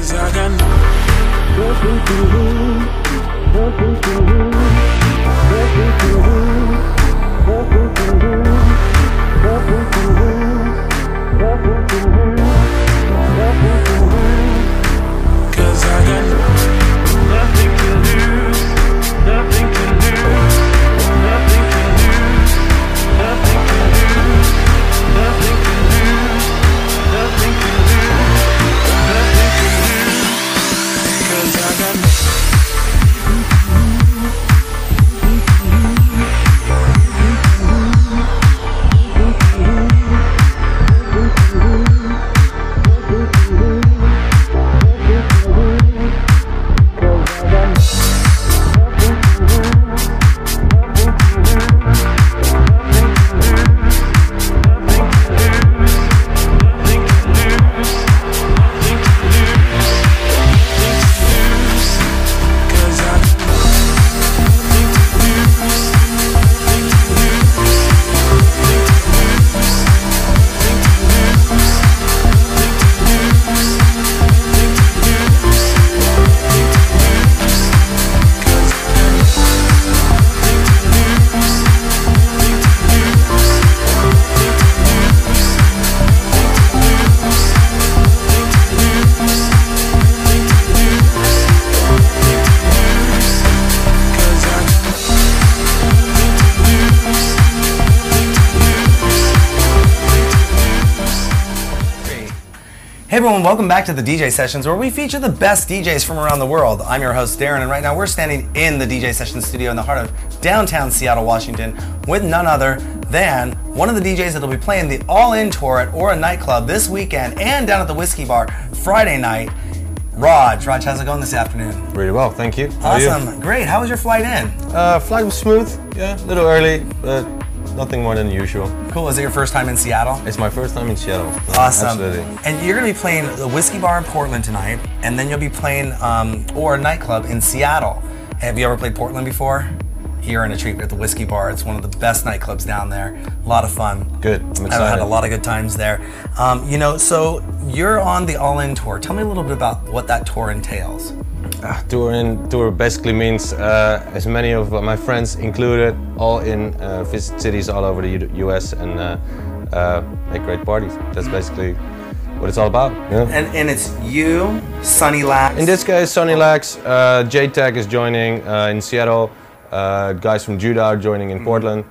Cause I got nothing to lose, nothing to lose, nothing to lose, everyone, welcome back to the DJ Sessions where we feature the best DJs from around the world. I'm your host Darren, and right now we're standing in the DJ Sessions studio in the heart of downtown Seattle, Washington, with none other than one of the DJs that'll be playing the All In tour at Aura Nightclub this weekend and down at the Whiskey Bar Friday night. Rodg, Rodg, how's it going this afternoon? Really well, thank you. How are you? Awesome, great. How was your flight in? Uh, flight was smooth. Yeah, a little early, but nothing more than usual. Cool. Is it your first time in Seattle? It's my first time in Seattle. Awesome. Absolutely. And you're going to be playing the Whiskey Bar in Portland tonight, and then you'll be playing um, Aura nightclub in Seattle. Have you ever played Portland before? You're in a treat at the Whiskey Bar. It's one of the best nightclubs down there. A lot of fun. Good. I'm I've had a lot of good times there. Um, you know, so you're on the All In tour. Tell me a little bit about what that tour entails. Ah, touring, tour basically means uh, as many of my friends included, all in uh, visit cities all over the U- U.S. and uh, uh, make great parties. That's basically what it's all about. Yeah. And, and it's you, Sunny Lax. In this case, Sunny Lax, uh, J-Tech is joining uh, in Seattle. Uh, guys from Judah are joining in Portland.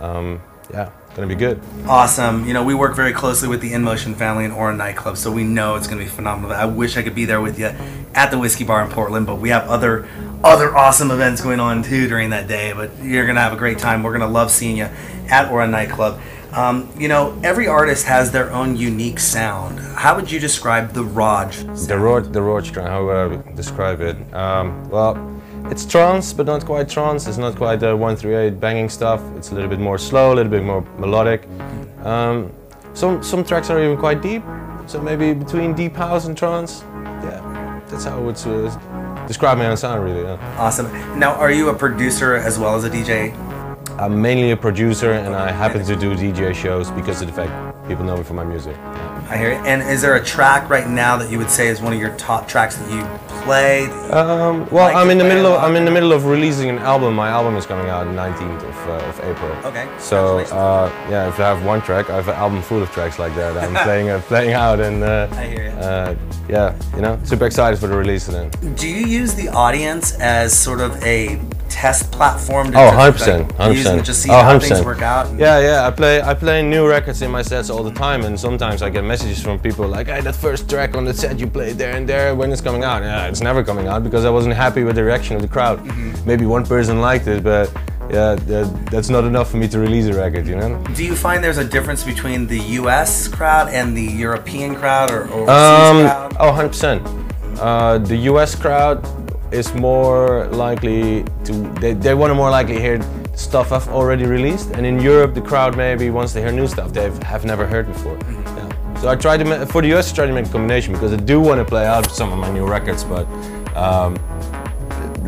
Um, yeah, gonna be good. Awesome. You know, we work very closely with the In Motion family and Aura Nightclub, so we know it's going to be phenomenal. I wish I could be there with you at the Whiskey Bar in Portland, but we have other other awesome events going on too during that day. But you're going to have a great time. We're going to love seeing you at Aura Nightclub. Um, you know, every artist has their own unique sound. How would you describe the Rodg? The road, the road, how would I describe it? Um, well, it's trance, but not quite trance. It's not quite the one three eight banging stuff. It's a little bit more slow, a little bit more melodic. Um, some some tracks are even quite deep, so maybe between deep house and trance. Yeah, that's how I would uh, describe my own sound, really. Yeah. Awesome. Now, are you a producer as well as a DJ? I'm mainly a producer, and I happen to do DJ shows because of the fact people know me for my music. I hear it. And is there a track right now that you would say is one of your top tracks that you play? Um, well, Like I'm in the middle of? I'm in the middle of releasing an album. My album is coming out 19th of, uh, of April. Okay, So uh, yeah, if I have one track, I have an album full of tracks like that. I'm playing uh, playing out, and uh, I hear ya. uh, yeah, you know, super excited for the release of it. Do you use the audience as sort of a test platform? To Oh, just, 100%, like, use 100%. to see Oh, how things 100%. work out? Yeah, yeah. I play I play new records in my sets all the time, and sometimes I get messages from people like, "Hey, that first track on the set you played there and there, when it's coming out?" Yeah, it's never coming out because I wasn't happy with the reaction of the crowd. Mm-hmm. Maybe one person liked it, but yeah, that, that's not enough for me to release a record, you know. Do you find there's a difference between the U.S. crowd and the European crowd or overseas Um, crowd? oh, 100%. Uh, the US crowd is more likely to, they, they want to more likely hear stuff I've already released. And in Europe, the crowd maybe wants to hear new stuff they have never heard before. Yeah. So I try to, for the US, I try to make a combination because I do want to play out some of my new records, but um,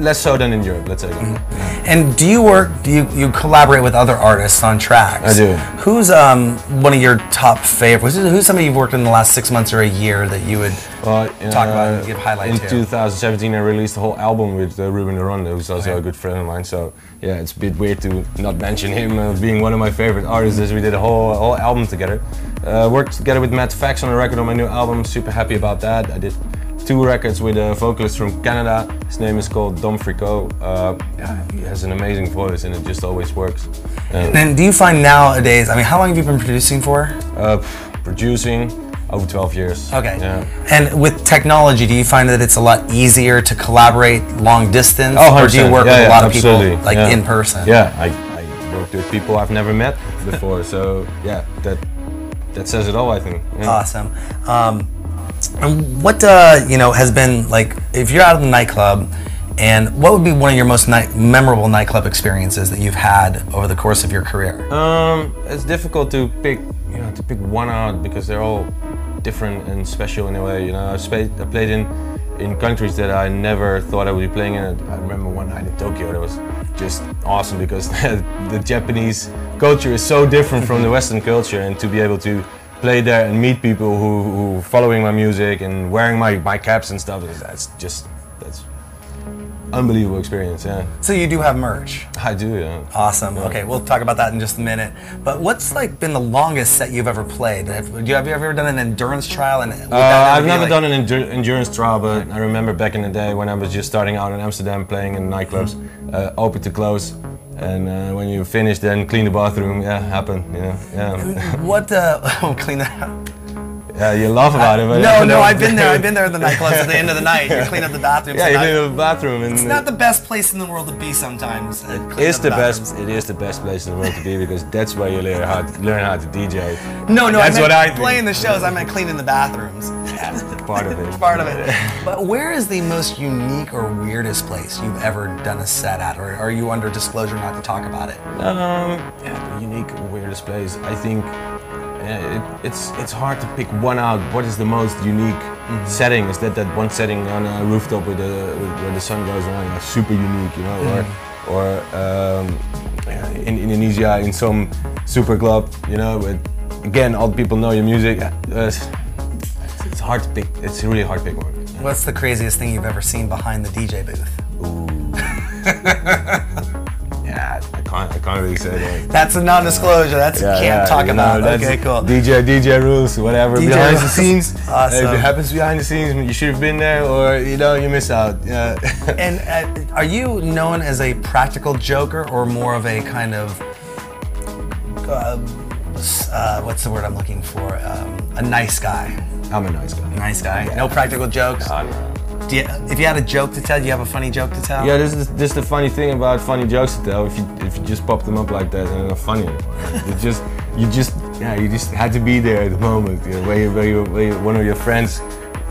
less so than in Europe, let's say. that. And do you work? Do you you collaborate with other artists on tracks? I do. Who's um one of your top favorites? Who's, somebody you've worked with in the last six months or a year that you would Well, talk about and give highlight In to? 2017, I released a whole album with uh, Ruben Ronde, who's also Okay. a good friend of mine. So yeah, it's a bit weird to not mention him uh, being one of my favorite artists. As we did a whole whole album together. Uh, worked together with Matt Fax on a record on my new album. Super happy about that. I did two records with a vocalist from Canada. His name is called Dom Fricot. Uh, yeah, he has an amazing voice and it just always works. Uh, And do you find nowadays? I mean, how long have you been producing for? uh, producing over 12 years. Okay. Yeah. And with technology, do you find that it's a lot easier to collaborate long distance, Oh, or do you work Yeah, with a yeah, lot of absolutely. people like in person? Yeah, I, I worked with people I've never met before, so yeah, that that says it all, I think. Awesome. Um, what uh, you know has been like if you're out of the nightclub, and what would be one of your most night, memorable nightclub experiences that you've had over the course of your career? Um, it's difficult to pick, you know, to pick one out because they're all different and special in a way. You know, I, spa- I played in in countries that I never thought I would be playing in. I remember one night in Tokyo that was just awesome because the Japanese culture is so different from the Western culture, and to be able to play there and meet people who who are following my music and wearing my my caps and stuff, that's just that's unbelievable experience. Yeah, So you do have merch. I do. Yeah. Awesome. Okay, we'll talk about that in just a minute. But what's like been the longest set you've ever played? Have you, have you ever done an endurance trial? And Uh, I've never like- done an endur- endurance trial, but I remember back in the day when I was just starting out in Amsterdam playing in nightclubs, uh, open to close. And uh, when you finish, then clean the bathroom. Yeah, happen. You know, yeah. What? Uh, oh, clean that. up. yeah, you laugh about it, but No, no, I've been there. I've been there in the nightclubs at the end of the night. You clean up the bathrooms. Yeah, you I- clean the bathroom, and It's not the best place in the world to be sometimes. uh, it's up the best. It is the best place in the world to be because that's where you learn how to, learn how to DJ. No, no, That's I what meant I think. playing the shows. I meant cleaning the bathrooms. Part of it. Part of it. But where is the most unique or weirdest place you've ever done a set at, or are you under disclosure not to talk about it? Um, yeah, the unique, weirdest place. I think yeah, it, it's it's hard to pick one out. What is the most unique setting? Is that that one setting on a rooftop with the with, where the sun goes around? That's super unique, you know, or or um, in Indonesia in some super club, you know. With, again, all the people know your music. Uh, it's, hard to pick. It's really hard to pick one. What's the craziest thing you've ever seen behind the DJ booth? Ooh. yeah, I can't I can't really say that. That's a non-disclosure. That's Yeah, can't yeah, talk you know, about. okay, cool. DJ DJ rules, whatever. DJ behind the scenes, Awesome. if it happens behind the scenes, you should have been there, or you know, you miss out. Yeah. And uh, are you known as a practical joker or more of a kind of uh, uh, what's the word I'm looking for? Um, a nice guy. I'm a nice guy. Nice guy. No practical jokes. Don't. Do you, if you had a joke to tell, do you have a funny joke to tell? Yeah, this is this is the funny thing about funny jokes to tell. If you if you just pop them up like that, they're not funny anymore. you just you just yeah you just had to be there at the moment. You know, where you, where, you, where you, one of your friends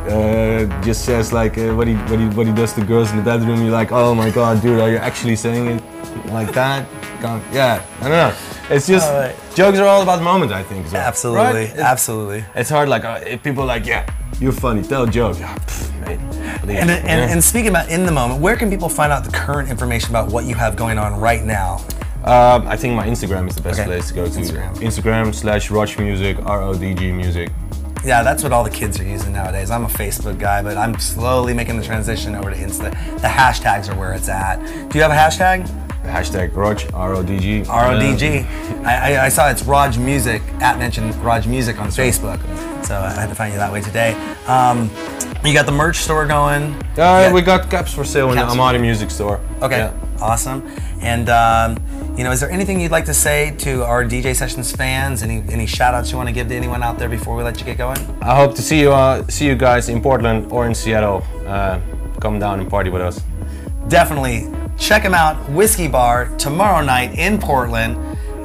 uh, just says like uh, what he what he what he does to girls in the bedroom. You're like, oh my god, dude, are you actually saying it like that? Can't- Yeah, I don't know. It's just Alright. jokes are all about the moment. I think. well. Absolutely. Right? It's- Absolutely. It's hard. Like uh, if people are like, yeah, you're funny. Tell a joke. Yeah, pff, mate, And, and, and speaking about in the moment, where can people find out the current information about what you have going on right now? Um, I think my Instagram is the best Okay. place to go to. Instagram. Instagram slash Rodg Music, R O D G Music. Yeah, that's what all the kids are using nowadays. I'm a Facebook guy, but I'm slowly making the transition over to Insta. The hashtags are where it's at. Do you have a hashtag? Hashtag Rodg, R O D G. RODG. I, I, I saw it's Rodg Music, at mentioned Rodg Music on Facebook. So I had to find you that way today. Um, you got the merch store going. Uh, Yeah. We got caps for sale in Caps. the Armada Music Store. Okay, Yeah. awesome. And um, you know, is there anything you'd like to say to our DJ Sessions fans? Any any shout outs you want to give to anyone out there before we let you get going? I hope to see you uh, see you guys in Portland or in Seattle. Uh, come down and party with us. Definitely check them out. Whiskey Bar tomorrow night in Portland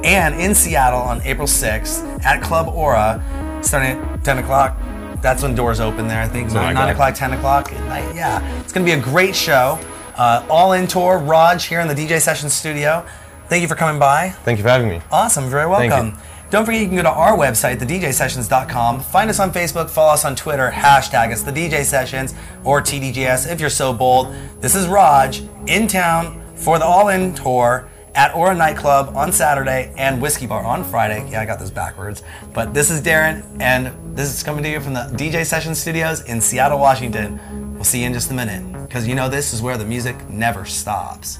and in Seattle on April 6th at Club Aura, starting at 10 o'clock. That's when doors open there, I think. Something 9 like that. o'clock, 10 o'clock at night. Yeah, it's going to be a great show. Uh, all in tour. Rodg here in the DJ Sessions studio. Thank you for coming by. Thank you for having me. Awesome, very welcome. Don't forget you can go to our website, thedjsessions.com. Find us on Facebook, follow us on Twitter, hashtag us the DJ Sessions or TDJS if you're so bold. This is Rodg in town for the All In tour at Aura Nightclub on Saturday and Whiskey Bar on Friday. Yeah, I got this backwards. But this is Darren, and this is coming to you from the DJ Session Studios in Seattle, Washington. We'll see you in just a minute, because you know this is where the music never stops.